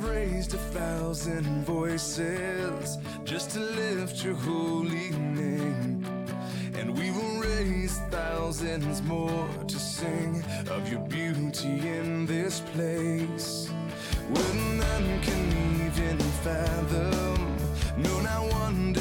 I've raised a thousand voices just to lift your holy name. And we will raise thousands more to sing of your beauty in this place. When none can even fathom, no, not one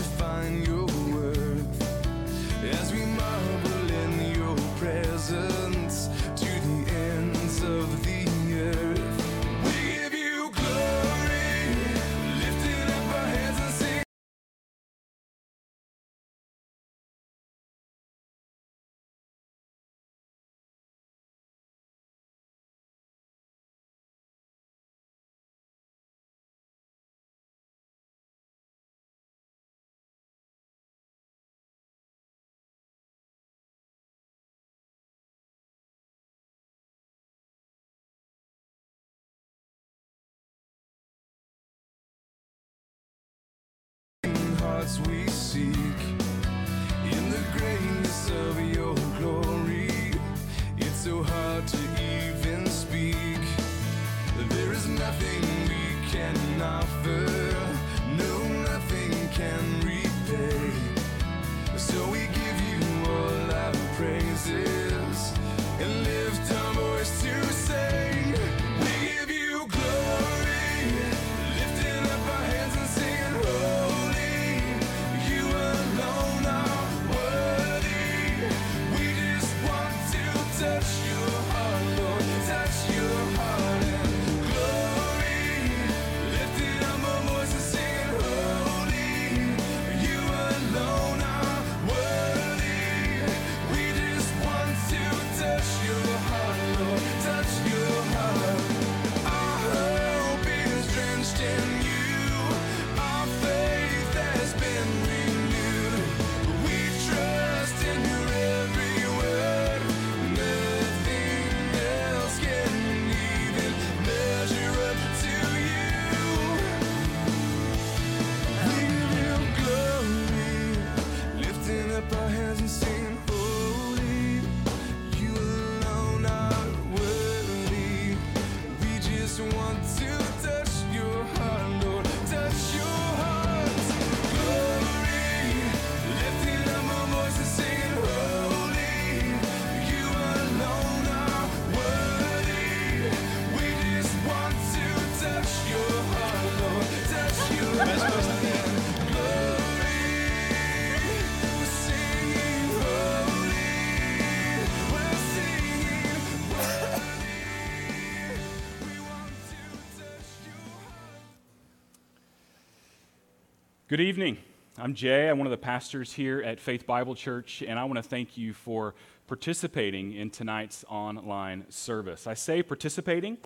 Good evening. I'm Jay. I'm one of the pastors here at Faith Bible Church, and I want to thank you for participating in tonight's online service. I say participating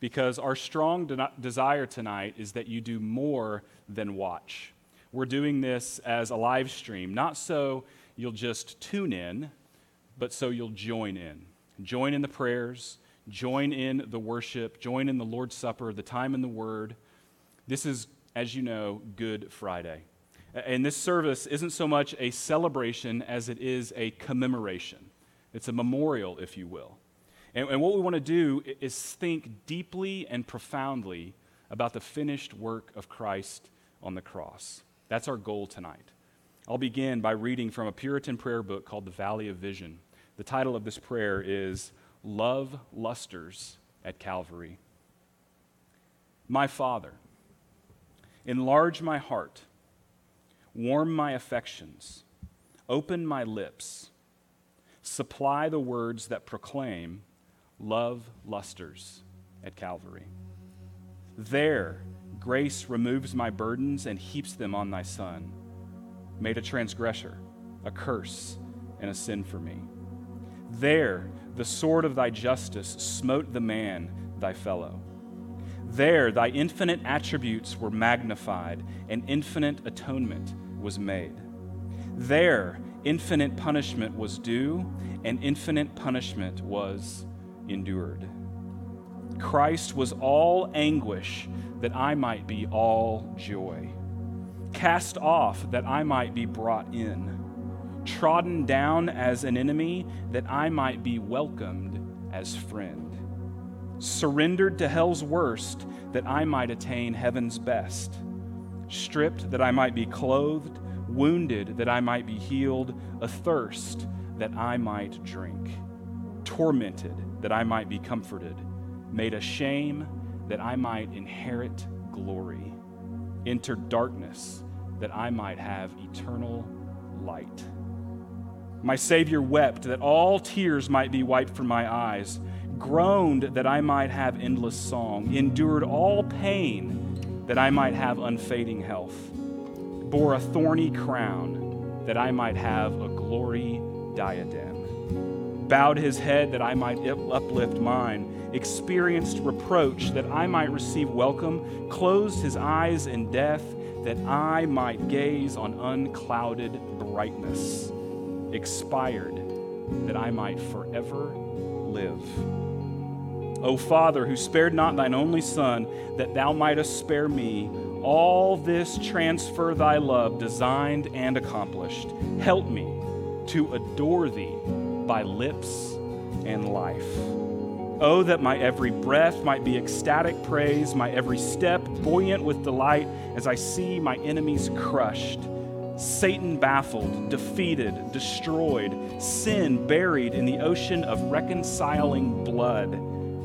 because our strong de- desire tonight is that you do more than watch. We're doing this as a live stream, not so you'll just tune in, but so you'll join in. Join in the prayers, join in the worship, join in the Lord's Supper, the time in the Word. This is, as you know, Good Friday. And this service isn't so much a celebration as it is a commemoration. It's a memorial, if you will. And, and what we want to do is think deeply and profoundly about the finished work of Christ on the cross. That's our goal tonight. I'll begin by reading from a Puritan prayer book called The Valley of Vision. The title of this prayer is Love Lusters at Calvary. My Father, enlarge my heart, warm my affections, open my lips, supply the words that proclaim love lusters at Calvary. There, grace removes my burdens and heaps them on thy Son, made a transgressor, a curse, and a sin for me. There, the sword of thy justice smote the man, thy fellow. There, thy infinite attributes were magnified, and infinite atonement was made. There, infinite punishment was due, and infinite punishment was endured. Christ was all anguish that I might be all joy, cast off that I might be brought in, trodden down as an enemy that I might be welcomed as friend. Surrendered to hell's worst that I might attain heaven's best, stripped that I might be clothed, wounded that I might be healed, athirst that I might drink, tormented that I might be comforted, made a shame that I might inherit glory, entered darkness that I might have eternal light. My Savior wept that all tears might be wiped from my eyes, groaned that I might have endless song, endured all pain that I might have unfading health, bore a thorny crown that I might have a glory diadem, bowed his head that I might uplift mine, experienced reproach that I might receive welcome, closed his eyes in death that I might gaze on unclouded brightness expired that I might forever live. O Father, who spared not thine only Son, that thou mightest spare me, all this transfer thy love designed and accomplished. Help me to adore thee by lips and life. Oh, that my every breath might be ecstatic praise, my every step buoyant with delight as I see my enemies crushed Satan baffled, defeated, destroyed, sin buried in the ocean of reconciling blood,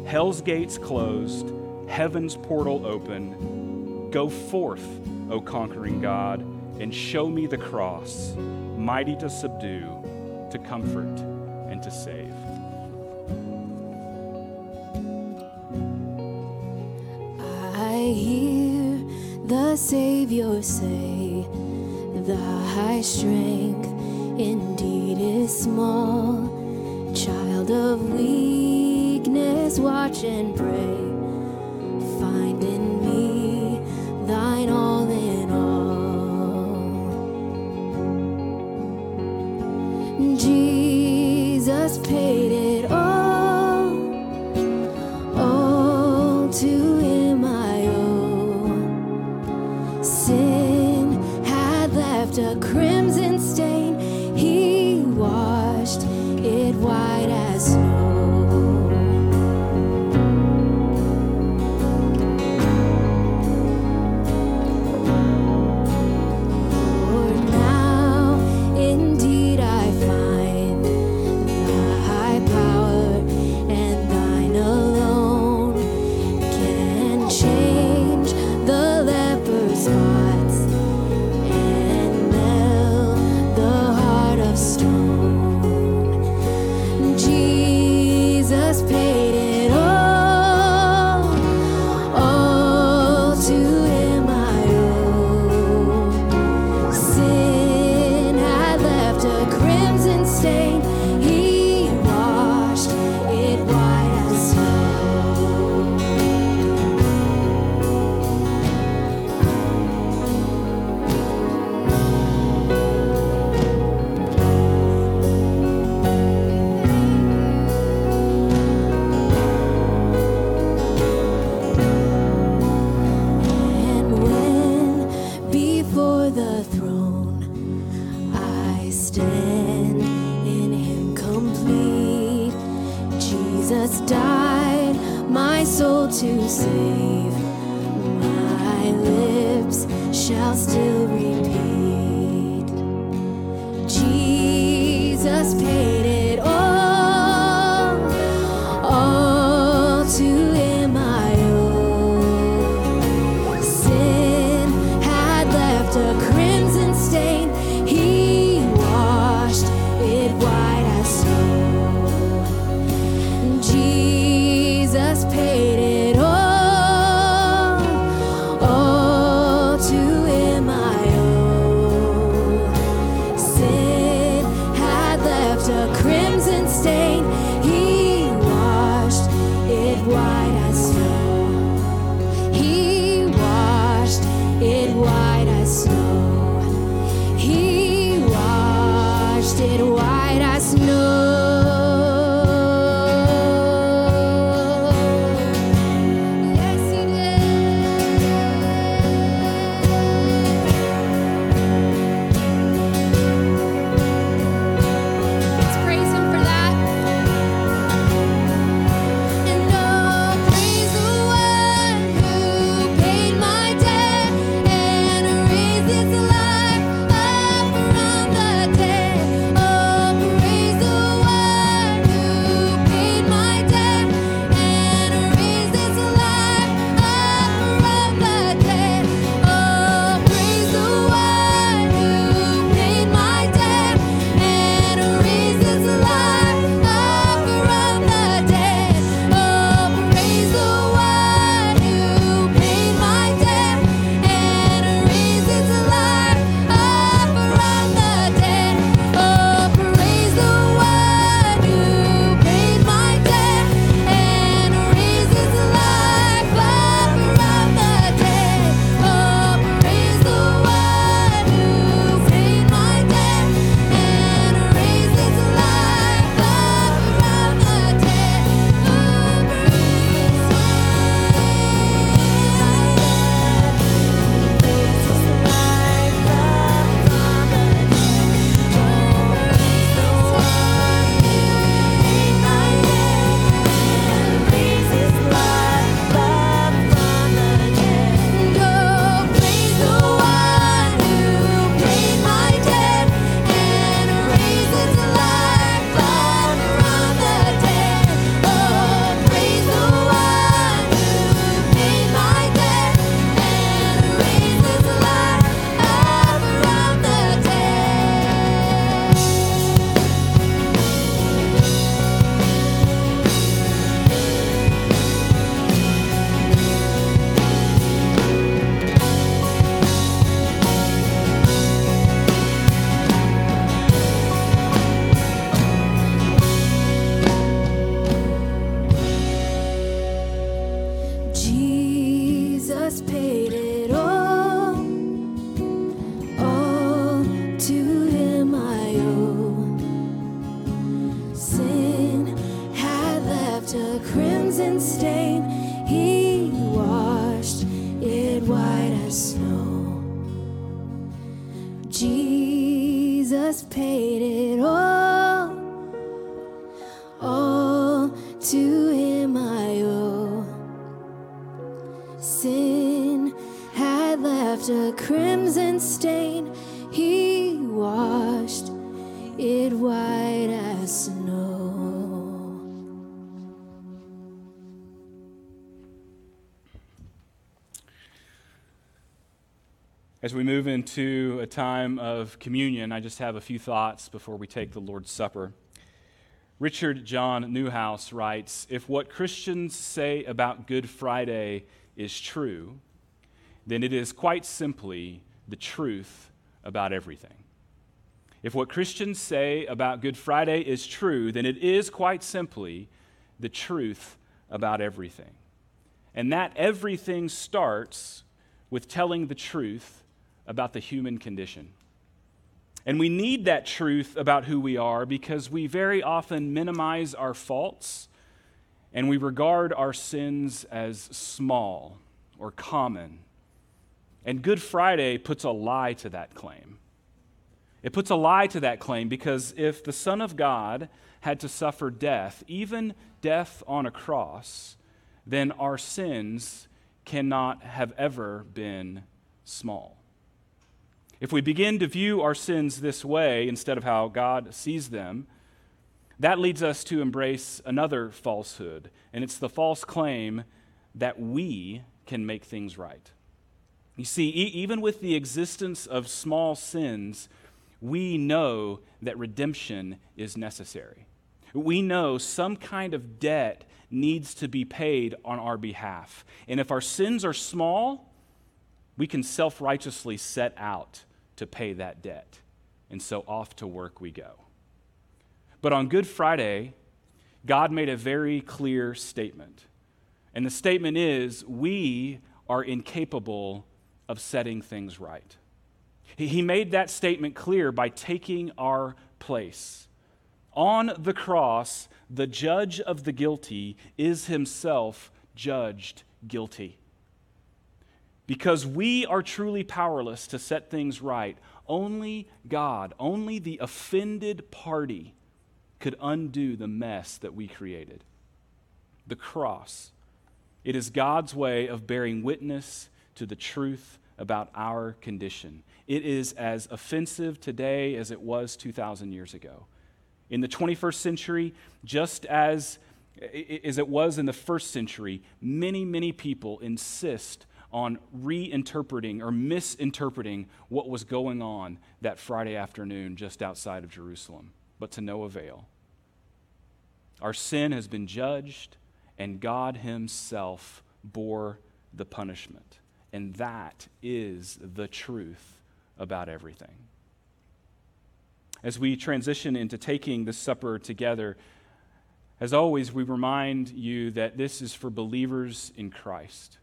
hell's gates closed, heaven's portal open. Go forth, O conquering God, and show me the cross, mighty to subdue, to comfort, and to save. I hear the Savior say, Thy strength indeed is small. Child of weakness, watch and pray. Find in me thine all to him I owe. Sin had left a crimson stain. He washed it white as snow. As we move into a time of communion, I just have a few thoughts before we take the Lord's Supper. Richard John Neuhaus writes If what Christians say about Good Friday is true, then it is quite simply the truth about everything. If what Christians say about Good Friday is true, then it is quite simply the truth about everything. And that everything starts with telling the truth about the human condition. And we need that truth about who we are because we very often minimize our faults and we regard our sins as small or common. And Good Friday puts a lie to that claim. It puts a lie to that claim because if the Son of God had to suffer death, even death on a cross, then our sins cannot have ever been small. If we begin to view our sins this way instead of how God sees them, that leads us to embrace another falsehood, and it's the false claim that we can make things right. You see, e- even with the existence of small sins, we know that redemption is necessary. We know some kind of debt needs to be paid on our behalf. And if our sins are small, we can self righteously set out to pay that debt. And so off to work we go. But on Good Friday, God made a very clear statement. And the statement is we are incapable of setting things right. He made that statement clear by taking our place. On the cross, the judge of the guilty is himself judged guilty. Because we are truly powerless to set things right, only God, only the offended party could undo the mess that we created. The cross. It is God's way of bearing witness to the truth about our condition. It is as offensive today as it was 2,000 years ago. In the 21st century, just as, as it was in the first century, many, many people insist on reinterpreting or misinterpreting what was going on that Friday afternoon just outside of Jerusalem, but to no avail. Our sin has been judged, and God Himself bore the punishment. And that is the truth about everything. As we transition into taking the supper together, as always, we remind you that this is for believers in Christ.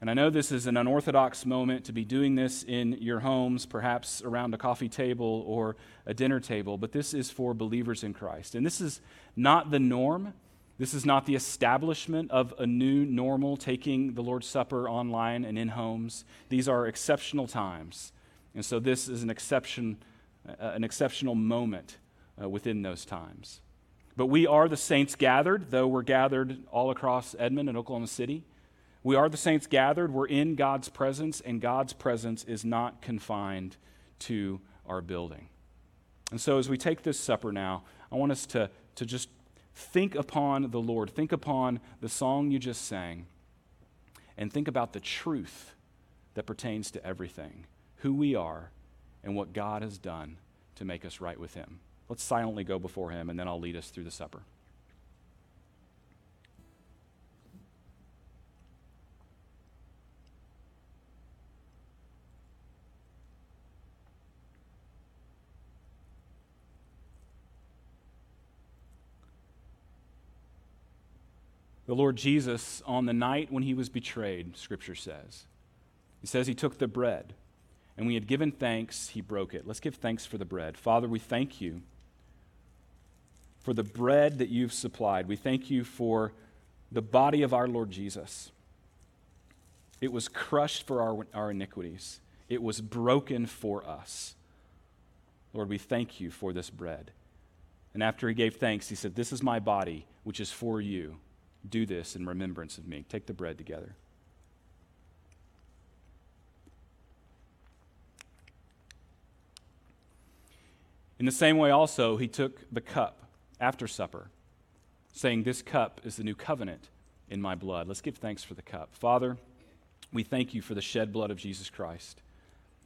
And I know this is an unorthodox moment to be doing this in your homes, perhaps around a coffee table or a dinner table, but this is for believers in Christ. And this is not the norm. This is not the establishment of a new normal, taking the Lord's Supper online and in homes. These are exceptional times. And so this is an, exception, uh, an exceptional moment uh, within those times. But we are the saints gathered, though we're gathered all across Edmond and Oklahoma City. We are the saints gathered. We're in God's presence, and God's presence is not confined to our building. And so, as we take this supper now, I want us to, to just think upon the Lord, think upon the song you just sang, and think about the truth that pertains to everything who we are and what God has done to make us right with Him. Let's silently go before Him, and then I'll lead us through the supper. The Lord Jesus, on the night when he was betrayed, Scripture says, he says he took the bread, and when he had given thanks, he broke it. Let's give thanks for the bread. Father, we thank you for the bread that you've supplied. We thank you for the body of our Lord Jesus. It was crushed for our, our iniquities, it was broken for us. Lord, we thank you for this bread. And after he gave thanks, he said, This is my body, which is for you. Do this in remembrance of me. Take the bread together. In the same way, also, he took the cup after supper, saying, This cup is the new covenant in my blood. Let's give thanks for the cup. Father, we thank you for the shed blood of Jesus Christ.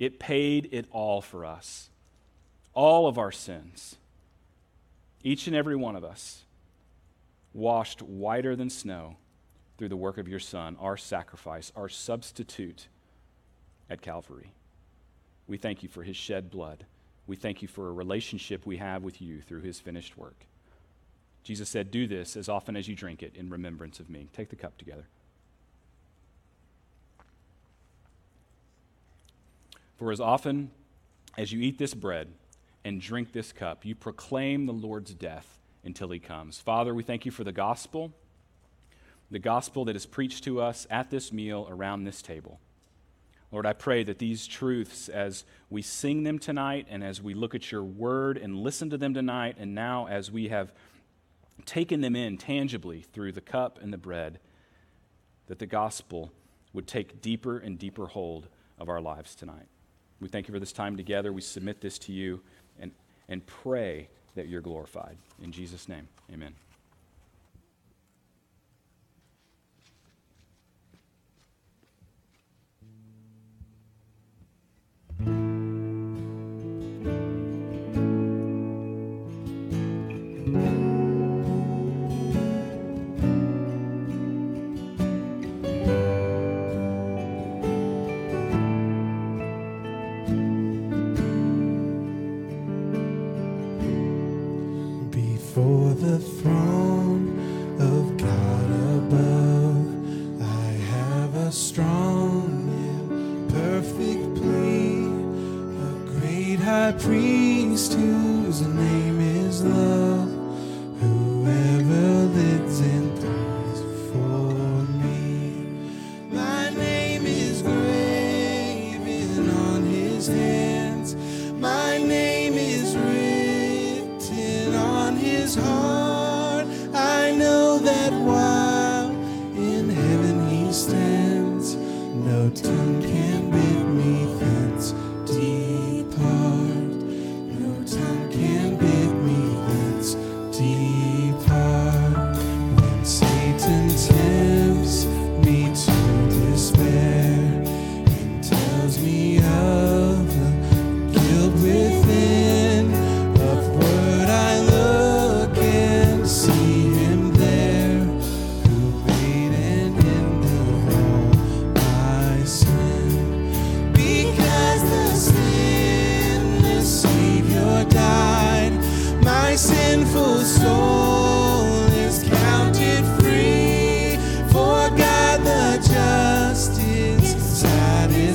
It paid it all for us, all of our sins, each and every one of us, washed whiter than snow through the work of your Son, our sacrifice, our substitute at Calvary. We thank you for his shed blood. We thank you for a relationship we have with you through his finished work. Jesus said, Do this as often as you drink it in remembrance of me. Take the cup together. For as often as you eat this bread and drink this cup, you proclaim the Lord's death until he comes. Father, we thank you for the gospel, the gospel that is preached to us at this meal around this table. Lord, I pray that these truths, as we sing them tonight and as we look at your word and listen to them tonight, and now as we have taken them in tangibly through the cup and the bread, that the gospel would take deeper and deeper hold of our lives tonight. We thank you for this time together. We submit this to you and, and pray that you're glorified. In Jesus' name, amen.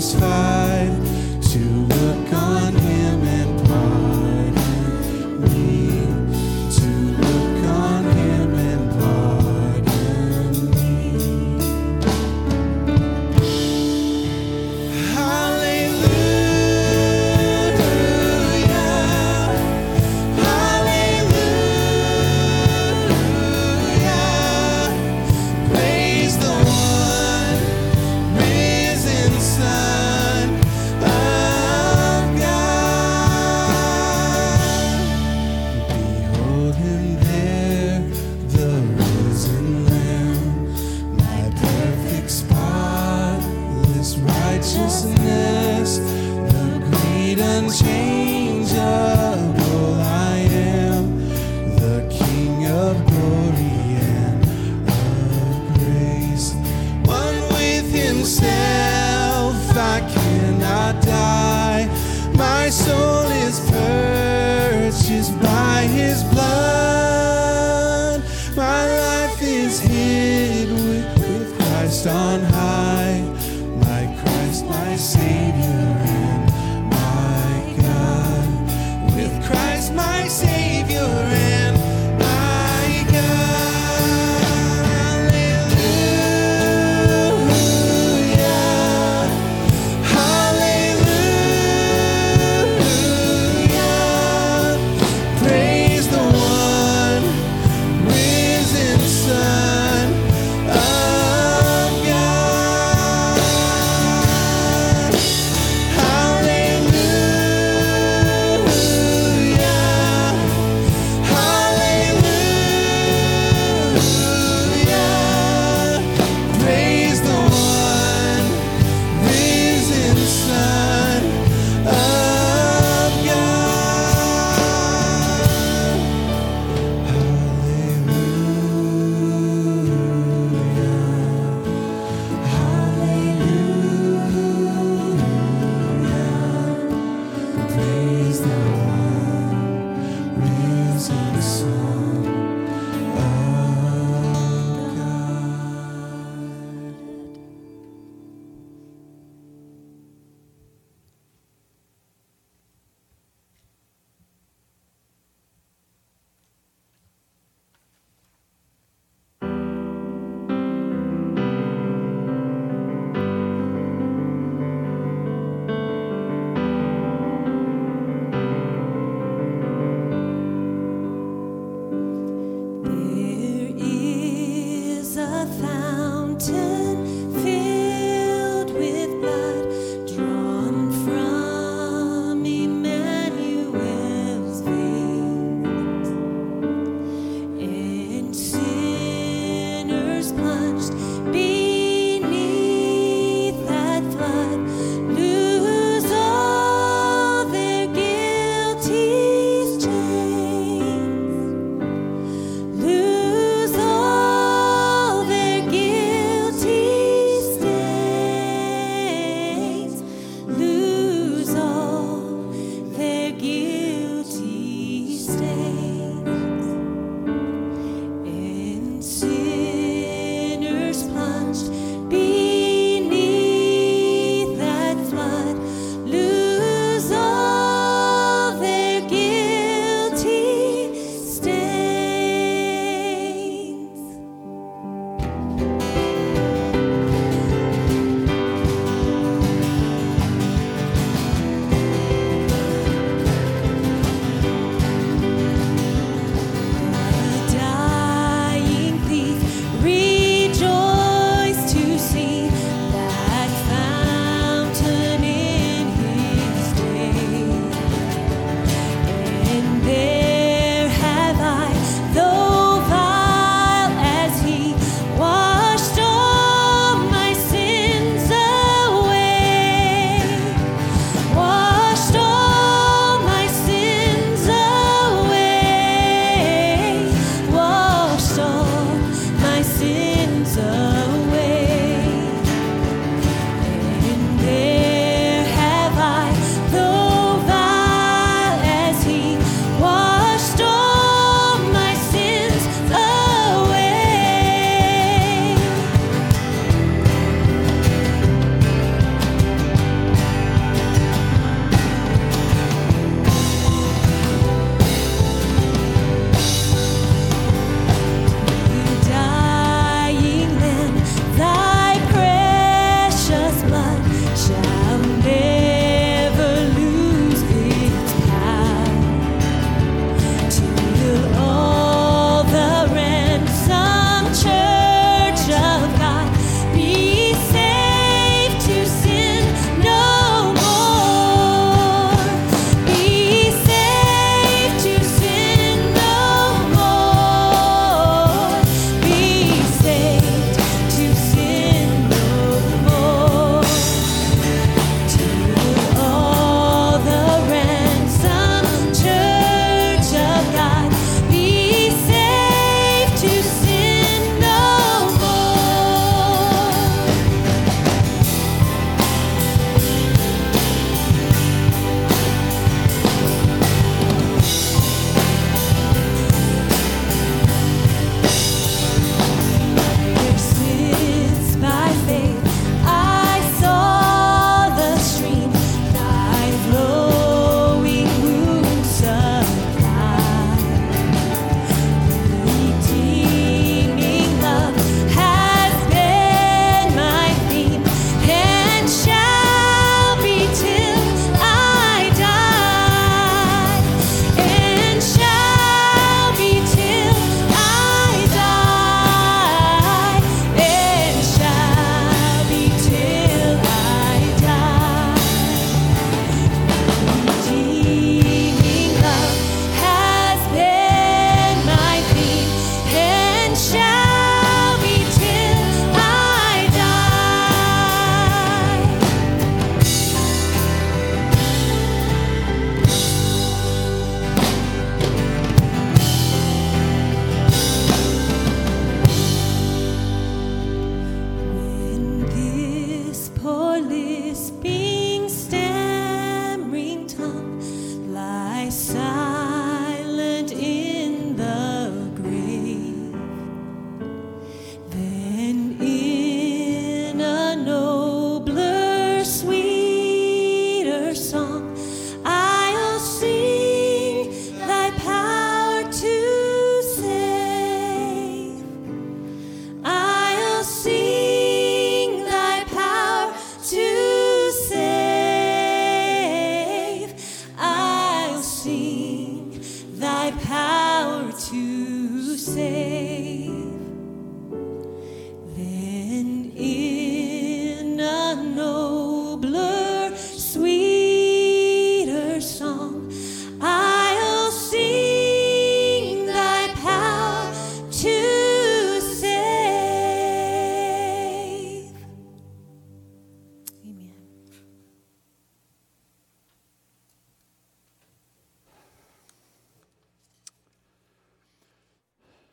Satisfied to look on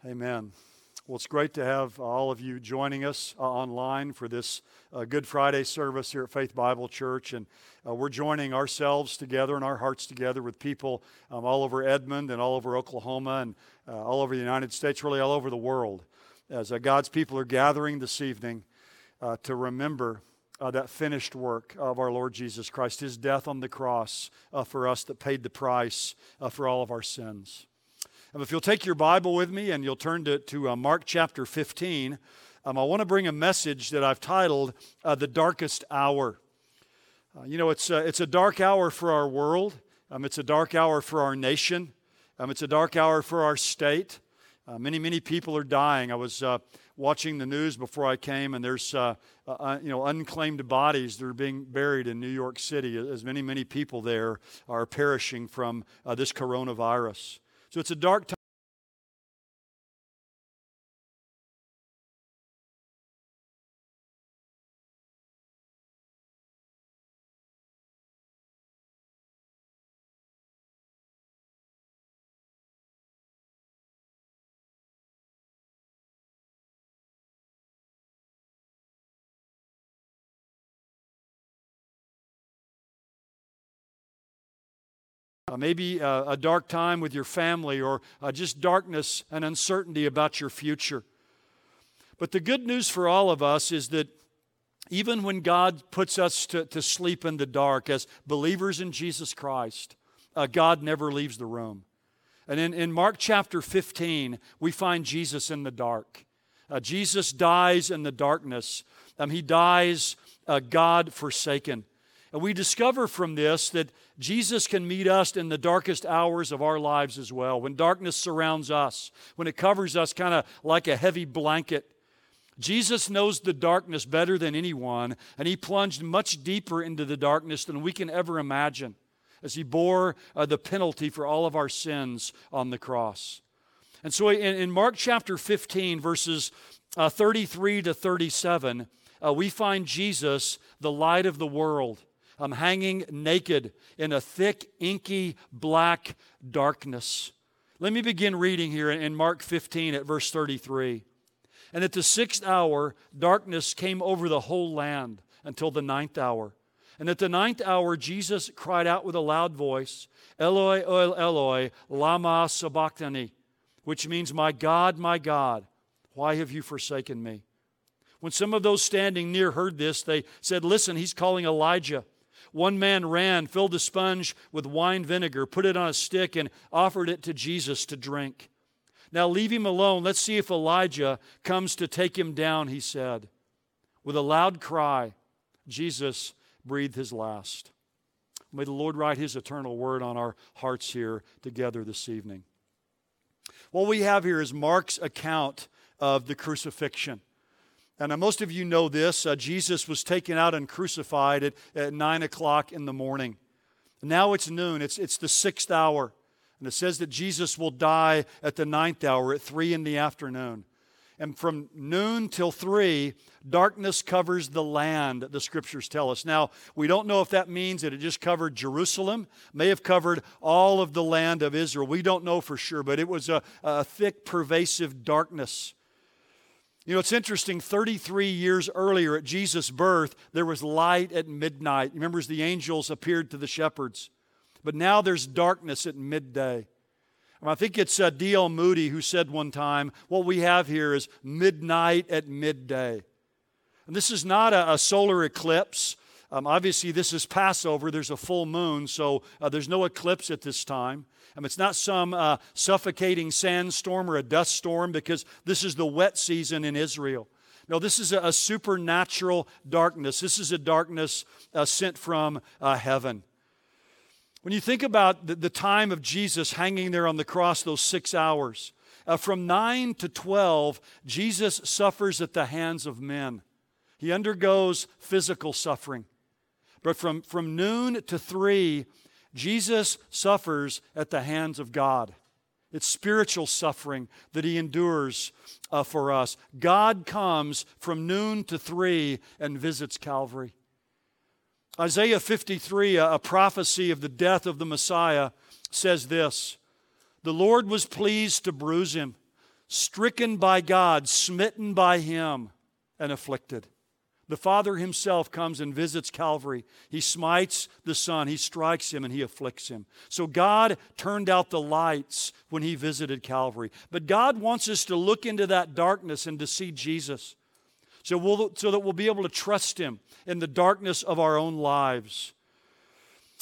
Amen. Well, it's great to have all of you joining us uh, online for this uh, Good Friday service here at Faith Bible Church. And uh, we're joining ourselves together and our hearts together with people um, all over Edmond and all over Oklahoma and uh, all over the United States, really all over the world, as uh, God's people are gathering this evening uh, to remember that finished work of our Lord Jesus Christ, his death on the cross for us that paid the price for all of our sins. Um, if you'll take your Bible with me and you'll turn to, to uh, Mark chapter 15, um, I want to bring a message that I've titled uh, The Darkest Hour. Uh, you know, it's, it's a dark hour for our world, um, it's a dark hour for our nation, um, it's a dark hour for our state. Uh, many, many people are dying. I was uh, watching the news before I came, and there's uh, you know unclaimed bodies that are being buried in New York City. As many, many people there are perishing from this coronavirus. So it's a dark Uh, maybe uh, a dark time with your family, or uh, just darkness and uncertainty about your future. But the good news for all of us is that even when God puts us to, to sleep in the dark as believers in Jesus Christ, uh, God never leaves the room. And in, in Mark chapter 15, we find Jesus in the dark. Uh, Jesus dies in the darkness. Um, he dies God forsaken. And we discover from this that Jesus can meet us in the darkest hours of our lives as well. When darkness surrounds us, when it covers us kind of like a heavy blanket. Jesus knows the darkness better than anyone, and he plunged much deeper into the darkness than we can ever imagine as he bore uh, the penalty for all of our sins on the cross. And so in, in Mark chapter 15, verses uh, 33 to 37, uh, we find Jesus, the light of the world um, hanging naked in a thick, inky, black darkness. Let me begin reading here in Mark 15 at verse 33. And at the sixth hour, darkness came over the whole land until the ninth hour. And at the ninth hour, Jesus cried out with a loud voice, Eloi, Eloi, lama sabachthani, which means, My God, my God, why have you forsaken me? When some of those standing near heard this, they said, Listen, he's calling Elijah. One man ran, filled a sponge with wine vinegar, put it on a stick, and offered it to Jesus to drink. Now leave him alone. Let's see if Elijah comes to take him down, he said. With a loud cry, Jesus breathed his last. May the Lord write his eternal word on our hearts here together this evening. What we have here is Mark's account of the crucifixion. And uh, most of you know this. Uh, Jesus was taken out and crucified at, at 9 o'clock in the morning. Now it's noon, it's, it's the sixth hour. And it says that Jesus will die at the ninth hour at 3 in the afternoon. And from noon till 3, darkness covers the land, the scriptures tell us. Now, we don't know if that means that it just covered Jerusalem, may have covered all of the land of Israel. We don't know for sure, but it was a, a thick, pervasive darkness. You know, it's interesting, 33 years earlier at Jesus' birth, there was light at midnight. Remember, as the angels appeared to the shepherds. But now there's darkness at midday. And I think it's uh, D.L. Moody who said one time, what we have here is midnight at midday. And this is not a, a solar eclipse. Um, obviously, this is Passover. There's a full moon, so uh, there's no eclipse at this time. Um, it's not some uh, suffocating sandstorm or a dust storm because this is the wet season in Israel. No, this is a, a supernatural darkness. This is a darkness uh, sent from uh, heaven. When you think about the, the, time of Jesus hanging there on the cross, those six hours, uh, from 9 to 12, Jesus suffers at the hands of men. He undergoes physical suffering. But from, from noon to 3, Jesus suffers at the hands of God. It's spiritual suffering that he endures uh, for us. God comes from noon to three and visits Calvary. Isaiah 53, a, a prophecy of the death of the Messiah, says this The Lord was pleased to bruise him. stricken by God, smitten by Him, and afflicted. The Father Himself comes and visits Calvary. He smites the Son, He strikes Him, and He afflicts Him. So God turned out the lights when He visited Calvary. But God wants us to look into that darkness and to see Jesus so, we'll, so that we'll be able to trust Him in the darkness of our own lives.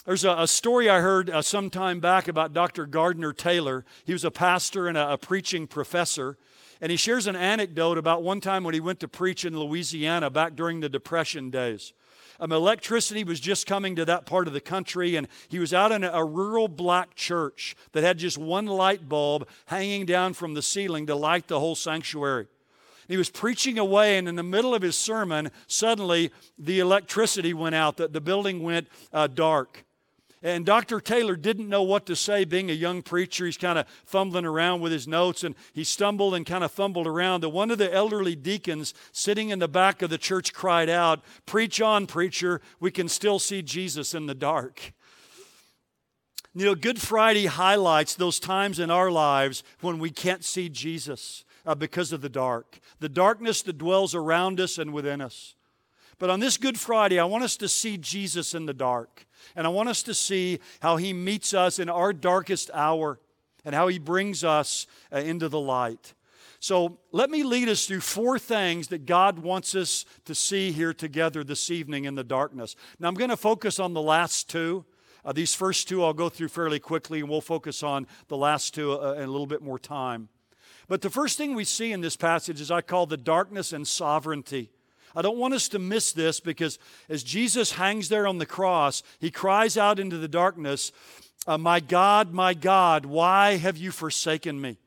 There's a, a story I heard uh, some time back about Dr. Gardner Taylor. He was a pastor and a, a preaching professor. And he shares an anecdote about one time when he went to preach in Louisiana back during the Depression days. Um, electricity was just coming to that part of the country, and he was out in a, rural black church that had just one light bulb hanging down from the ceiling to light the whole sanctuary. He was preaching away, and in the middle of his sermon, suddenly the electricity went out, the, the building went uh, dark. And Dr. Taylor didn't know what to say, being a young preacher. He's kind of fumbling around with his notes, and he stumbled and kind of fumbled around. And one of the elderly deacons sitting in the back of the church cried out, Preach on, preacher. We can still see Jesus in the dark. You know, Good Friday highlights those times in our lives when we can't see Jesus uh, because of the dark, the darkness that dwells around us and within us. But on this Good Friday, I want us to see Jesus in the dark. And I want us to see how He meets us in our darkest hour and how He brings us uh, into the light. So let me lead us through four things that God wants us to see here together this evening in the darkness. Now I'm going to focus on the last two. Uh, these first two I'll go through fairly quickly, and we'll focus on the last two uh, in a little bit more time. But the first thing we see in this passage is I call the darkness and sovereignty. I don't want us to miss this because as Jesus hangs there on the cross, he cries out into the darkness, uh, My God, my God, why have you forsaken me?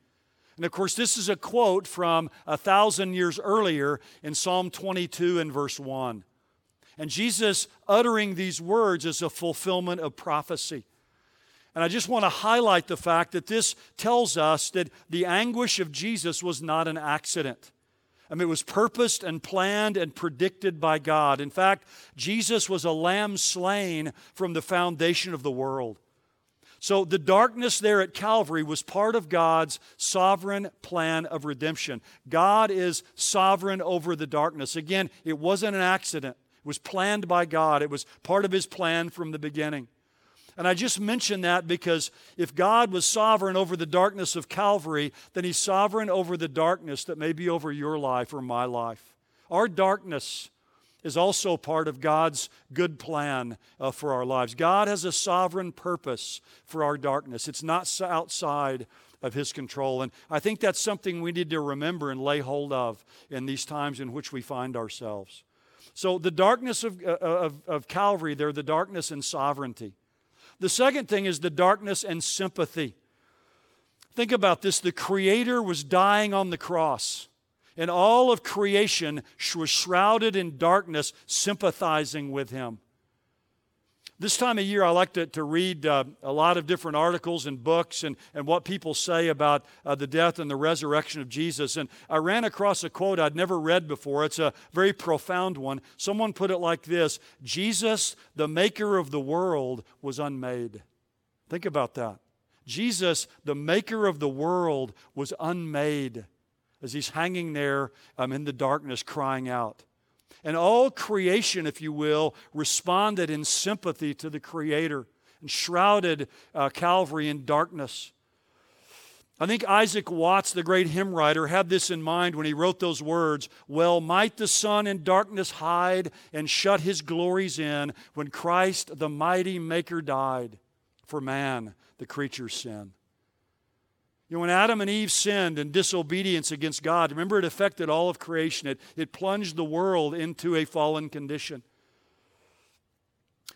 And of course, this is a quote from a thousand years earlier in Psalm 22 and verse 1. And Jesus uttering these words is a fulfillment of prophecy. And I just want to highlight the fact that this tells us that the anguish of Jesus was not an accident. I mean, it was purposed and planned and predicted by God. In fact, Jesus was a lamb slain from the foundation of the world. So the darkness there at Calvary was part of God's sovereign plan of redemption. God is sovereign over the darkness. Again, it wasn't an accident, it was planned by God, it was part of His plan from the beginning. And I just mention that because if God was sovereign over the darkness of Calvary, then He's sovereign over the darkness that may be over your life or my life. Our darkness is also part of God's good plan uh, for our lives. God has a sovereign purpose for our darkness, it's not outside of His control. And I think that's something we need to remember and lay hold of in these times in which we find ourselves. So, the darkness of, uh, of, of Calvary, there, the darkness and sovereignty. The second thing is the darkness and sympathy. Think about this the Creator was dying on the cross, and all of creation was shrouded in darkness, sympathizing with Him. This time of year, I like to, to read uh, a lot of different articles and books and, and what people say about uh, the death and the resurrection of Jesus. And I ran across a quote I'd never read before. It's a very profound one. Someone put it like this Jesus, the maker of the world, was unmade. Think about that. Jesus, the maker of the world, was unmade as he's hanging there um, in the darkness crying out. And all creation, if you will, responded in sympathy to the Creator and shrouded uh, Calvary in darkness. I think Isaac Watts, the great hymn writer, had this in mind when he wrote those words Well, might the sun in darkness hide and shut his glories in when Christ, the mighty Maker, died for man, the creature's sin. You know, when Adam and Eve sinned in disobedience against God, remember it affected all of creation. It, it plunged the world into a fallen condition.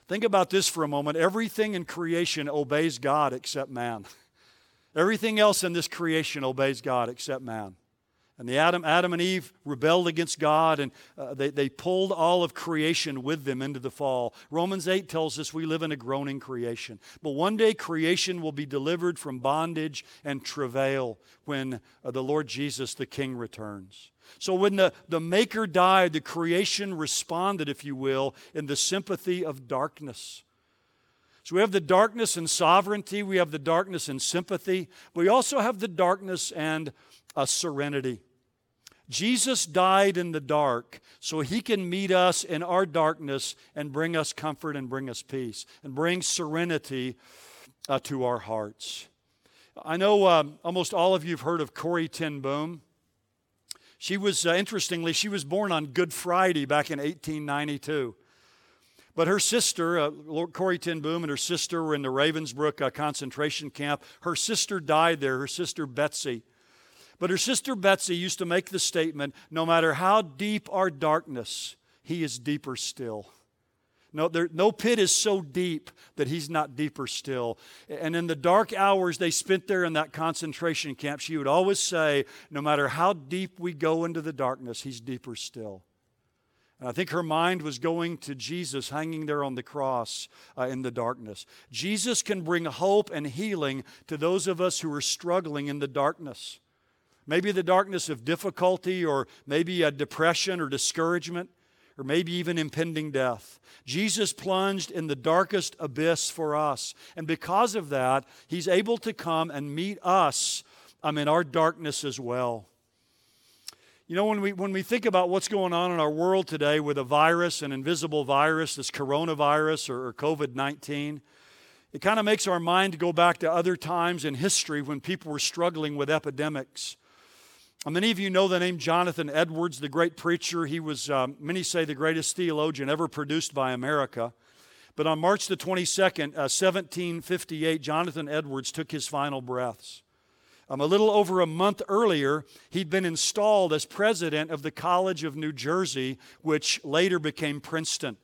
Think about this for a moment. Everything in creation obeys God except man. Everything else in this creation obeys God except man. And the Adam, Adam and Eve rebelled against God and uh, they, they pulled all of creation with them into the fall. Romans 8 tells us we live in a groaning creation. But one day creation will be delivered from bondage and travail when uh, the Lord Jesus, the King, returns. So when the, the Maker died, the creation responded, if you will, in the sympathy of darkness. So we have the darkness and sovereignty, we have the darkness and sympathy, we also have the darkness and a serenity. Jesus died in the dark so he can meet us in our darkness and bring us comfort and bring us peace and bring serenity uh, to our hearts. I know um, almost all of you have heard of Corrie Ten Boom. She was, uh, interestingly, she was born on Good Friday back in 1892. But her sister, uh, Corrie Ten Boom, and her sister were in the Ravensbrück uh, concentration camp. Her sister died there, her sister Betsy. But her sister Betsy used to make the statement no matter how deep our darkness, he is deeper still. No, there, no pit is so deep that he's not deeper still. And in the dark hours they spent there in that concentration camp, she would always say, No matter how deep we go into the darkness, he's deeper still. And I think her mind was going to Jesus hanging there on the cross uh, in the darkness. Jesus can bring hope and healing to those of us who are struggling in the darkness. Maybe the darkness of difficulty, or maybe a depression or discouragement or maybe even impending death. Jesus plunged in the darkest abyss for us. And because of that, he's able to come and meet us um, in our darkness as well. You know, when we, when we think about what's going on in our world today with a virus, an invisible virus, this coronavirus or, or COVID 19, it kind of makes our mind go back to other times in history when people were struggling with epidemics. Many of you know the name Jonathan Edwards, the great preacher. He was, um, many say, the greatest theologian ever produced by America. But on March the 22nd, uh, 1758, Jonathan Edwards took his final breaths. Um, a little over a month earlier, he'd been installed as president of the College of New Jersey, which later became Princeton.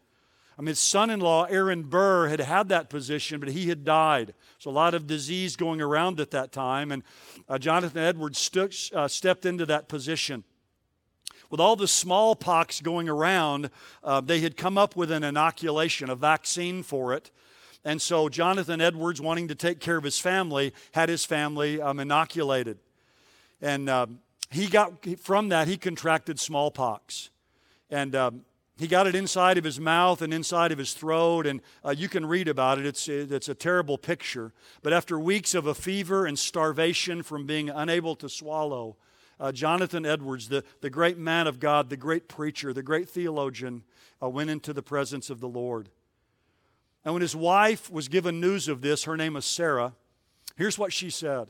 I mean, his son in law, Aaron Burr, had had that position, but he had died. So, a lot of disease going around at that time. And uh, Jonathan Edwards stu- uh, stepped into that position. With all the smallpox going around, uh, they had come up with an inoculation, a vaccine for it. And so, Jonathan Edwards, wanting to take care of his family, had his family um, inoculated. And um, he got, from that, he contracted smallpox. And um, he got it inside of his mouth and inside of his throat, and uh, you can read about it. It's, it's a terrible picture. But after weeks of a fever and starvation from being unable to swallow, uh, Jonathan Edwards, the, the great man of God, the great preacher, the great theologian, uh, went into the presence of the Lord. And when his wife was given news of this, her name was Sarah, here's what she said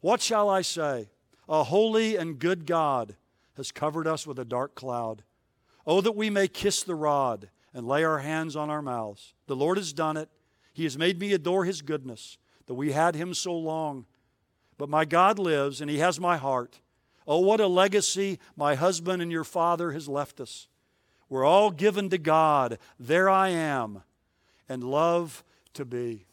What shall I say? A holy and good God has covered us with a dark cloud. Oh, that we may kiss the rod and lay our hands on our mouths. The Lord has done it. He has made me adore His goodness, that we had Him so long. But my God lives, and He has my heart. Oh, what a legacy my husband and your father has left us. We're all given to God. There I am, and love to be.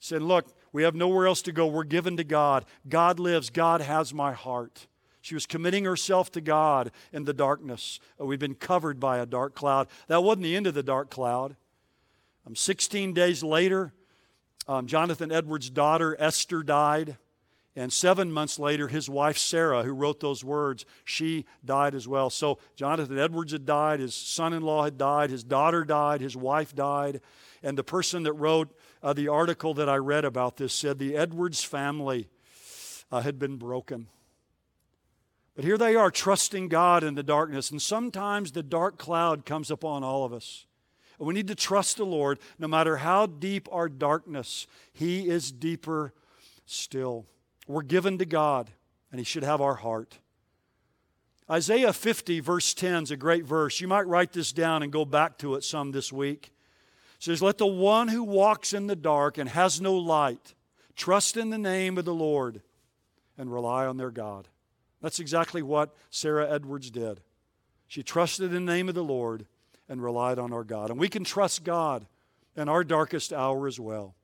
Said, look, we have nowhere else to go. We're given to God. God lives. God has my heart. She was committing herself to God in the darkness. Uh, we've been covered by a dark cloud. That wasn't the end of the dark cloud. Um, 16 days later, um, Jonathan Edwards' daughter Esther died. And seven months later, his wife Sarah, who wrote those words, she died as well. So Jonathan Edwards had died, his son in law had died, his daughter died, his wife died. And the person that wrote uh, the article that I read about this said the Edwards family uh, had been broken. But here they are trusting God in the darkness. And sometimes the dark cloud comes upon all of us. And we need to trust the Lord no matter how deep our darkness, He is deeper still. We're given to God, and He should have our heart. Isaiah 50, verse 10 is a great verse. You might write this down and go back to it some this week. It says, Let the one who walks in the dark and has no light trust in the name of the Lord and rely on their God. That's exactly what Sarah Edwards did. She trusted in the name of the Lord and relied on our God. And we can trust God in our darkest hour as well,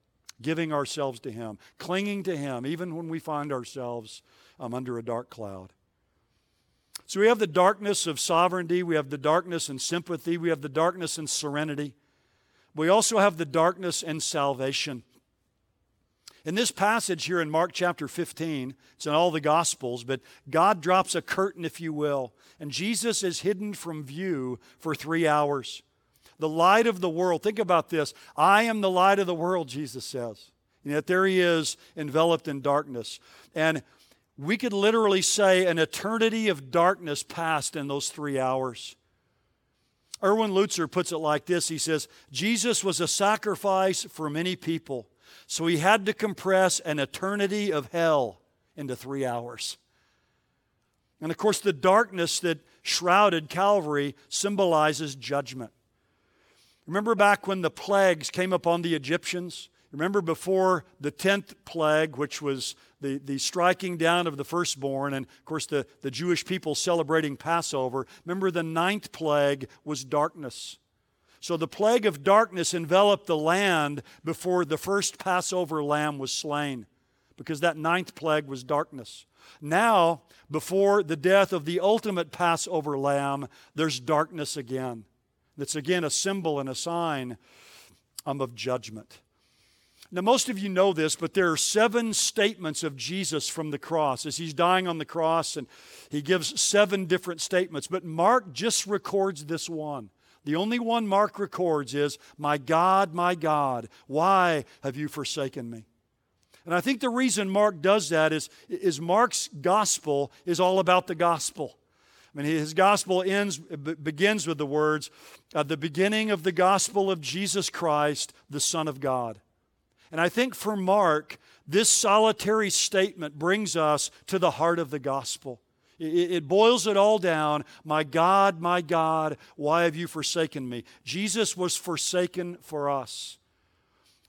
giving ourselves to Him, clinging to Him, even when we find ourselves um, under a dark cloud. So we have the darkness of sovereignty, we have the darkness and sympathy, we have the darkness and serenity. We also have the darkness and salvation. In this passage here in Mark chapter 15, it's in all the Gospels, but God drops a curtain, if you will, and Jesus is hidden from view for three hours. the light of the world. Think about this. I am the light of the world, Jesus says. And yet there he is, enveloped in darkness. And we could literally say an eternity of darkness passed in those three hours. Erwin Lutzer puts it like this He says, Jesus was a sacrifice for many people, so he had to compress an eternity of hell into three hours. And of course, the darkness that shrouded Calvary symbolizes judgment. Remember back when the plagues came upon the Egyptians? Remember before the 10th plague, which was the, the striking down of the firstborn, and of course the, the Jewish people celebrating Passover. Remember the ninth plague was darkness. So the plague of darkness enveloped the land before the first Passover lamb was slain, because that ninth plague was darkness. Now, before the death of the ultimate Passover lamb, there's darkness again. That's again a symbol and a sign um, of judgment. Now, most of you know this, but there are seven statements of Jesus from the cross as he's dying on the cross, and he gives seven different statements. But Mark just records this one. The only one Mark records is, My God, my God, why have you forsaken me? And I think the reason Mark does that is, is Mark's gospel is all about the gospel. I mean, his gospel ends, begins with the words, at the beginning of the gospel of Jesus Christ, the Son of God. And I think for Mark, this solitary statement brings us to the heart of the gospel. It boils it all down. My God, my God, why have you forsaken me? Jesus was forsaken for us.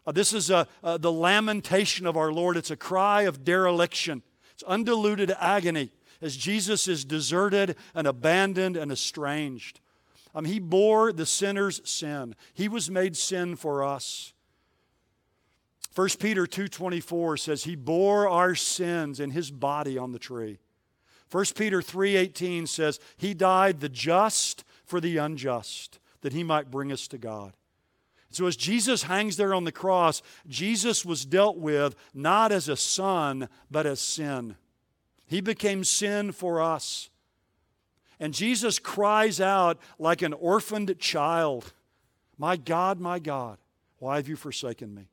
Uh, this is a, uh, the lamentation of our Lord. It's a cry of dereliction, it's undiluted agony as Jesus is deserted and abandoned and estranged. Um, he bore the sinner's sin, He was made sin for us. 1 Peter 2:24 says he bore our sins in his body on the tree. 1 Peter 3:18 says he died the just for the unjust that he might bring us to God. So as Jesus hangs there on the cross, Jesus was dealt with not as a son but as sin. He became sin for us. And Jesus cries out like an orphaned child, "My God, my God, why have you forsaken me?"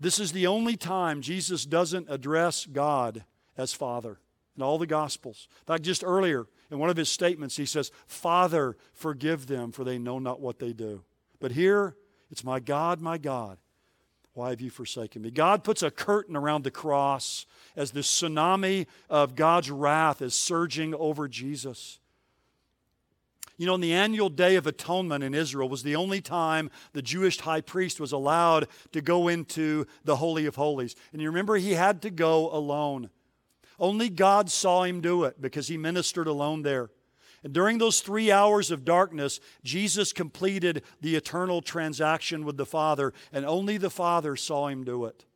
This is the only time Jesus doesn't address God as Father in all the Gospels. In fact, just earlier in one of his statements, he says, Father, forgive them, for they know not what they do. But here, it's my God, my God, why have you forsaken me? God puts a curtain around the cross as the tsunami of God's wrath is surging over Jesus. You know, in the annual Day of Atonement in Israel was the only time the Jewish high priest was allowed to go into the Holy of Holies. And you remember he had to go alone. Only God saw him do it because he ministered alone there. And during those three hours of darkness, Jesus completed the eternal transaction with the Father, and only the Father saw him do it.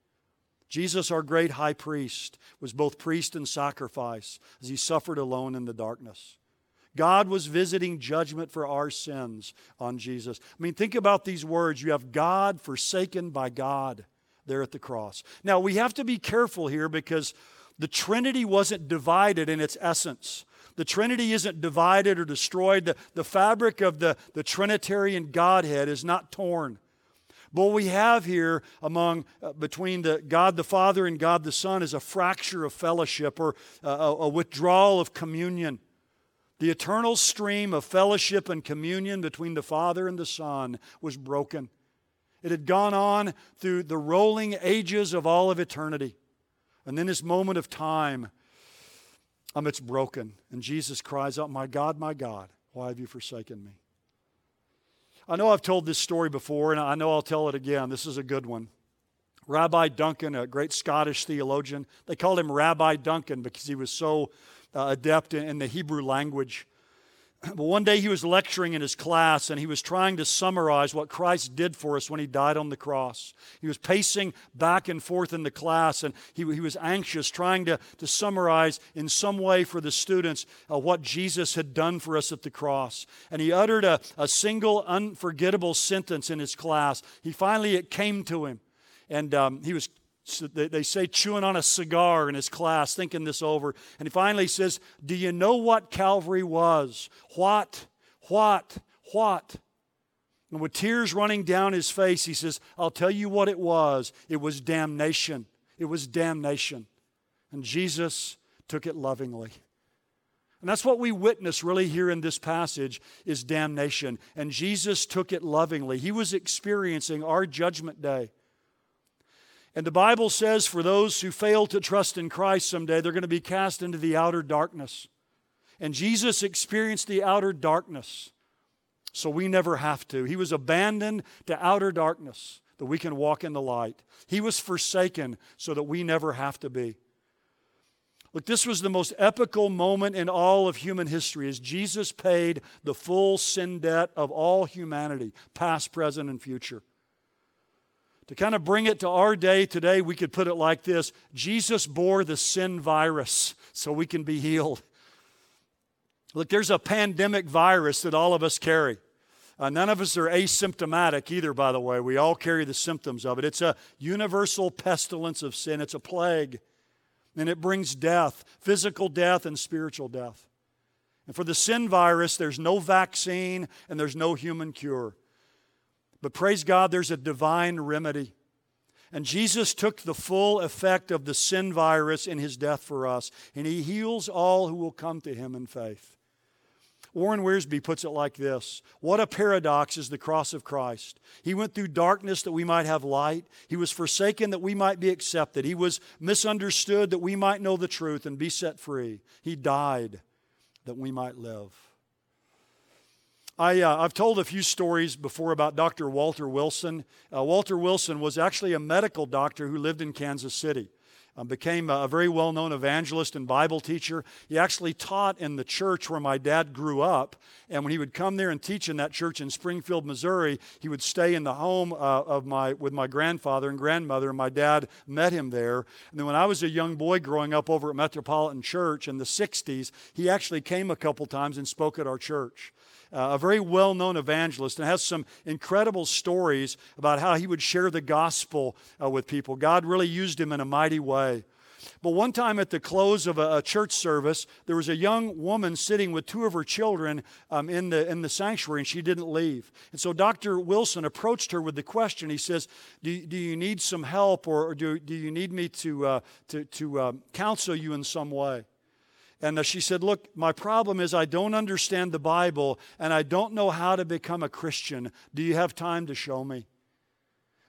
Jesus, our great high priest, was both priest and sacrifice as he suffered alone in the darkness. God was visiting judgment for our sins on Jesus. I mean, think about these words. You have God forsaken by God there at the cross. Now, we have to be careful here because the Trinity wasn't divided in its essence. The Trinity isn't divided or destroyed. The, the fabric of the, the Trinitarian Godhead is not torn. But what we have here among uh, between the God the Father and God the Son is a fracture of fellowship or uh, a, a withdrawal of communion. The eternal stream of fellowship and communion between the Father and the Son was broken. It had gone on through the rolling ages of all of eternity. And then this moment of time, um, it's broken. And Jesus cries out, My God, my God, why have you forsaken me? I know I've told this story before, and I know I'll tell it again. This is a good one. Rabbi Duncan, a great Scottish theologian, they called him Rabbi Duncan because he was so uh, adept in, in the Hebrew language. But one day he was lecturing in his class and he was trying to summarize what Christ did for us when he died on the cross. He was pacing back and forth in the class and he, he was anxious, trying to, to summarize in some way for the students uh, what Jesus had done for us at the cross. And he uttered a, a single unforgettable sentence in his class. He finally, it came to him. And um, he was they say chewing on a cigar in his class, thinking this over. And he finally says, Do you know what Calvary was? What? What? What? And with tears running down his face, he says, I'll tell you what it was. It was damnation. It was damnation. And Jesus took it lovingly. And that's what we witness really here in this passage is damnation. And Jesus took it lovingly. He was experiencing our judgment day. And the Bible says for those who fail to trust in Christ someday, they're going to be cast into the outer darkness. And Jesus experienced the outer darkness, so we never have to. He was abandoned to outer darkness that we can walk in the light. He was forsaken so that we never have to be. Look, this was the most epical moment in all of human history as Jesus paid the full sin debt of all humanity, past, present, and future. To kind of bring it to our day today, we could put it like this Jesus bore the sin virus so we can be healed. Look, there's a pandemic virus that all of us carry. Uh, none of us are asymptomatic either, by the way. We all carry the symptoms of it. It's a universal pestilence of sin, it's a plague and it brings death, physical death and spiritual death. And for the sin virus, there's no vaccine and there's no human cure. But praise God, there's a divine remedy. And Jesus took the full effect of the sin virus in his death for us, and he heals all who will come to him in faith. Warren Wiersbe puts it like this What a paradox is the cross of Christ. He went through darkness that we might have light. He was forsaken that we might be accepted. He was misunderstood that we might know the truth and be set free. He died that we might live. I, uh, I've told a few stories before about Dr. Walter Wilson. Uh, Walter Wilson was actually a medical doctor who lived in Kansas City uh, became a very well known evangelist and Bible teacher. He actually taught in the church where my dad grew up. And when he would come there and teach in that church in Springfield, Missouri, he would stay in the home uh, of my, with my grandfather and grandmother. And my dad met him there. And then when I was a young boy growing up over at Metropolitan Church in the 60s, he actually came a couple times and spoke at our church uh, a very well known evangelist, and has some incredible stories about how he would share the gospel uh, with people. God really used him in a mighty way. But one time at the close of a, a, church service, there was a young woman sitting with two of her children um, in, the, in the sanctuary, and she didn't leave. And so Dr. Wilson approached her with the question. He says, Do, do you need some help, or, or do, do you need me to, uh, to, to um, counsel you in some way? And uh, she said, Look, my problem is I don't understand the Bible and I don't know how to become a Christian. Do you have time to show me?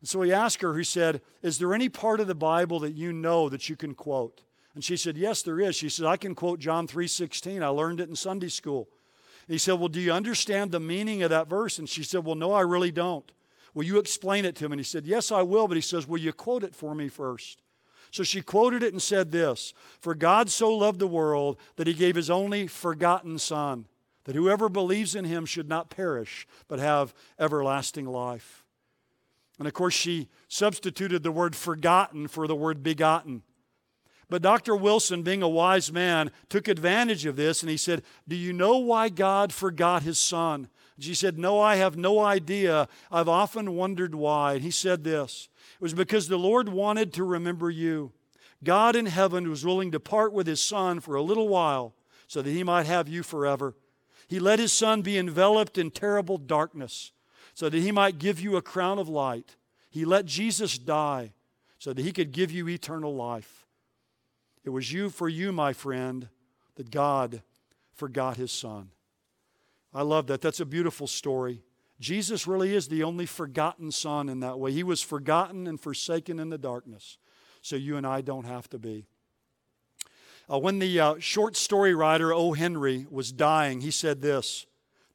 And so he asked her, he said, Is there any part of the Bible that you know that you can quote? And she said, Yes, there is. She said, I can quote John 3:16. I learned it in Sunday school. And he said, Well, do you understand the meaning of that verse? And she said, Well, no, I really don't. Will you explain it to him? And he said, Yes, I will. But he says, Will you quote it for me first? So she quoted it and said this For God so loved the world that he gave his only forgotten Son, that whoever believes in him should not perish, but have everlasting life. And of course, she substituted the word forgotten for the word begotten. But Dr. Wilson, being a wise man, took advantage of this and he said, Do you know why God forgot his son? she said, No, I have no idea. I've often wondered why. And he said this it was because the Lord wanted to remember you. God in heaven was willing to part with his son for a little while so that he might have you forever. He let his son be enveloped in terrible darkness so that he might give you a crown of light. He let Jesus die so that he could give you eternal life. It was you for you, my friend, that God forgot his son. I love that. That's a beautiful story. Jesus really is the only forgotten son in that way. He was forgotten and forsaken in the darkness, so you and I don't have to be. Uh, when the uh, short story writer O. Henry was dying, he said this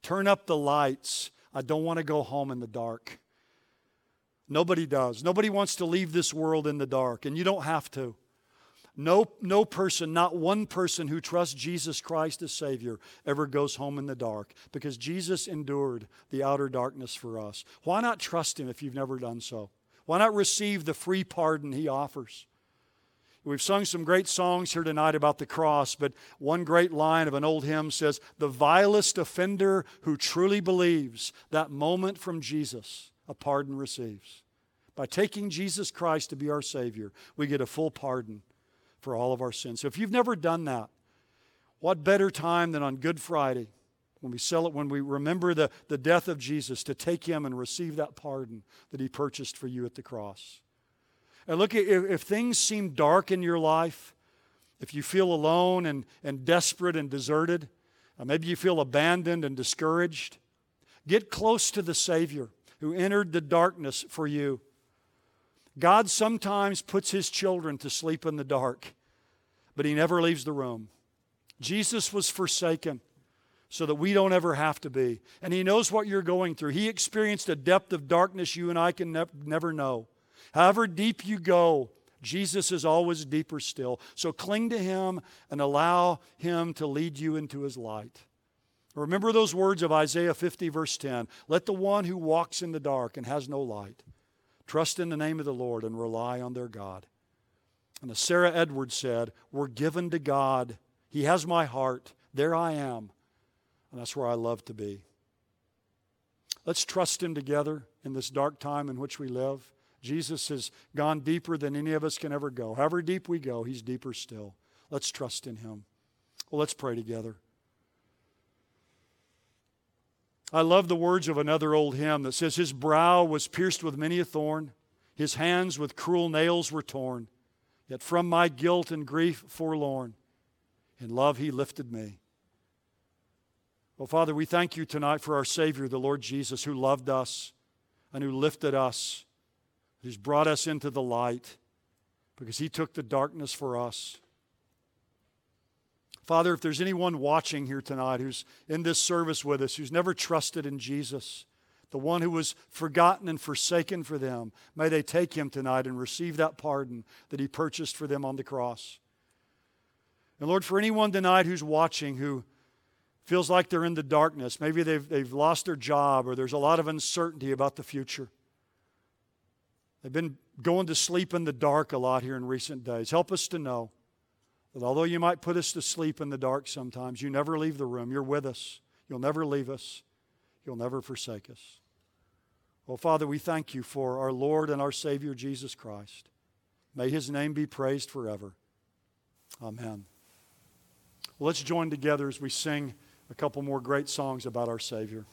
Turn up the lights. I don't want to go home in the dark. Nobody does. Nobody wants to leave this world in the dark, and you don't have to. No, no person, not one person who trusts Jesus Christ as Savior ever goes home in the dark because Jesus endured the outer darkness for us. Why not trust Him if you've never done so? Why not receive the free pardon He offers? We've sung some great songs here tonight about the cross, but one great line of an old hymn says, The vilest offender who truly believes, that moment from Jesus, a pardon receives. By taking Jesus Christ to be our Savior, we get a full pardon for all of our sins. So if you've never done that, what better time than on Good Friday when we sell it, when we remember the, the death of Jesus, to take him and receive that pardon that he purchased for you at the cross. And look, if, if things seem dark in your life, if you feel alone and, and desperate and deserted, uh, maybe you feel abandoned and discouraged, get close to the Savior who entered the darkness for you. God sometimes puts his children to sleep in the dark, but he never leaves the room. Jesus was forsaken so that we don't ever have to be. And He knows what you're going through. He experienced a depth of darkness you and I can ne- never know. However deep you go, Jesus is always deeper still. So cling to Him and allow Him to lead you into His light. Remember those words of Isaiah 50, verse 10 Let the one who walks in the dark and has no light trust in the name of the Lord and rely on their God. And as Sarah Edwards said, We're given to God. He has my heart. There I am. And that's where I love to be. Let's trust Him together in this dark time in which we live. Jesus has gone deeper than any of us can ever go. However deep we go, He's deeper still. Let's trust in Him. Well, let's pray together. I love the words of another old hymn that says, His brow was pierced with many a thorn, His hands with cruel nails were torn. Yet from my guilt and grief forlorn, in love He lifted me. Well, Father, we thank you tonight for our Savior, the Lord Jesus, who loved us and who lifted us, who's brought us into the light because he took the darkness for us. Father, if there's anyone watching here tonight who's in this service with us, who's never trusted in Jesus, the one who was forgotten and forsaken for them, may they take him tonight and receive that pardon that he purchased for them on the cross. And Lord, for anyone tonight who's watching who feels like they're in the darkness. Maybe they've, they've lost their job or there's a lot of uncertainty about the future. They've been going to sleep in the dark a lot here in recent days. Help us to know that although you might put us to sleep in the dark sometimes, you never leave the room. You're with us. You'll never leave us. You'll never forsake us. Well, Father, we thank you for our Lord and our Savior, Jesus Christ. May his name be praised forever. Amen. Well, let's join together as we sing a couple more great songs about our Savior.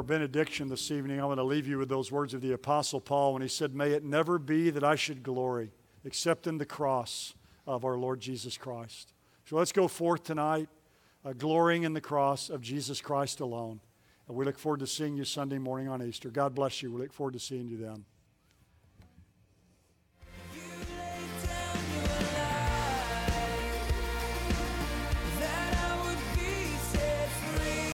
Our benediction this evening, I want to leave you with those words of the Apostle Paul when he said, May it never be that I should glory except in the cross of our Lord Jesus Christ. So let's go forth tonight, uh, glorying in the cross of Jesus Christ alone. And we look forward to seeing you Sunday morning on Easter. God bless you. We look forward to seeing you then.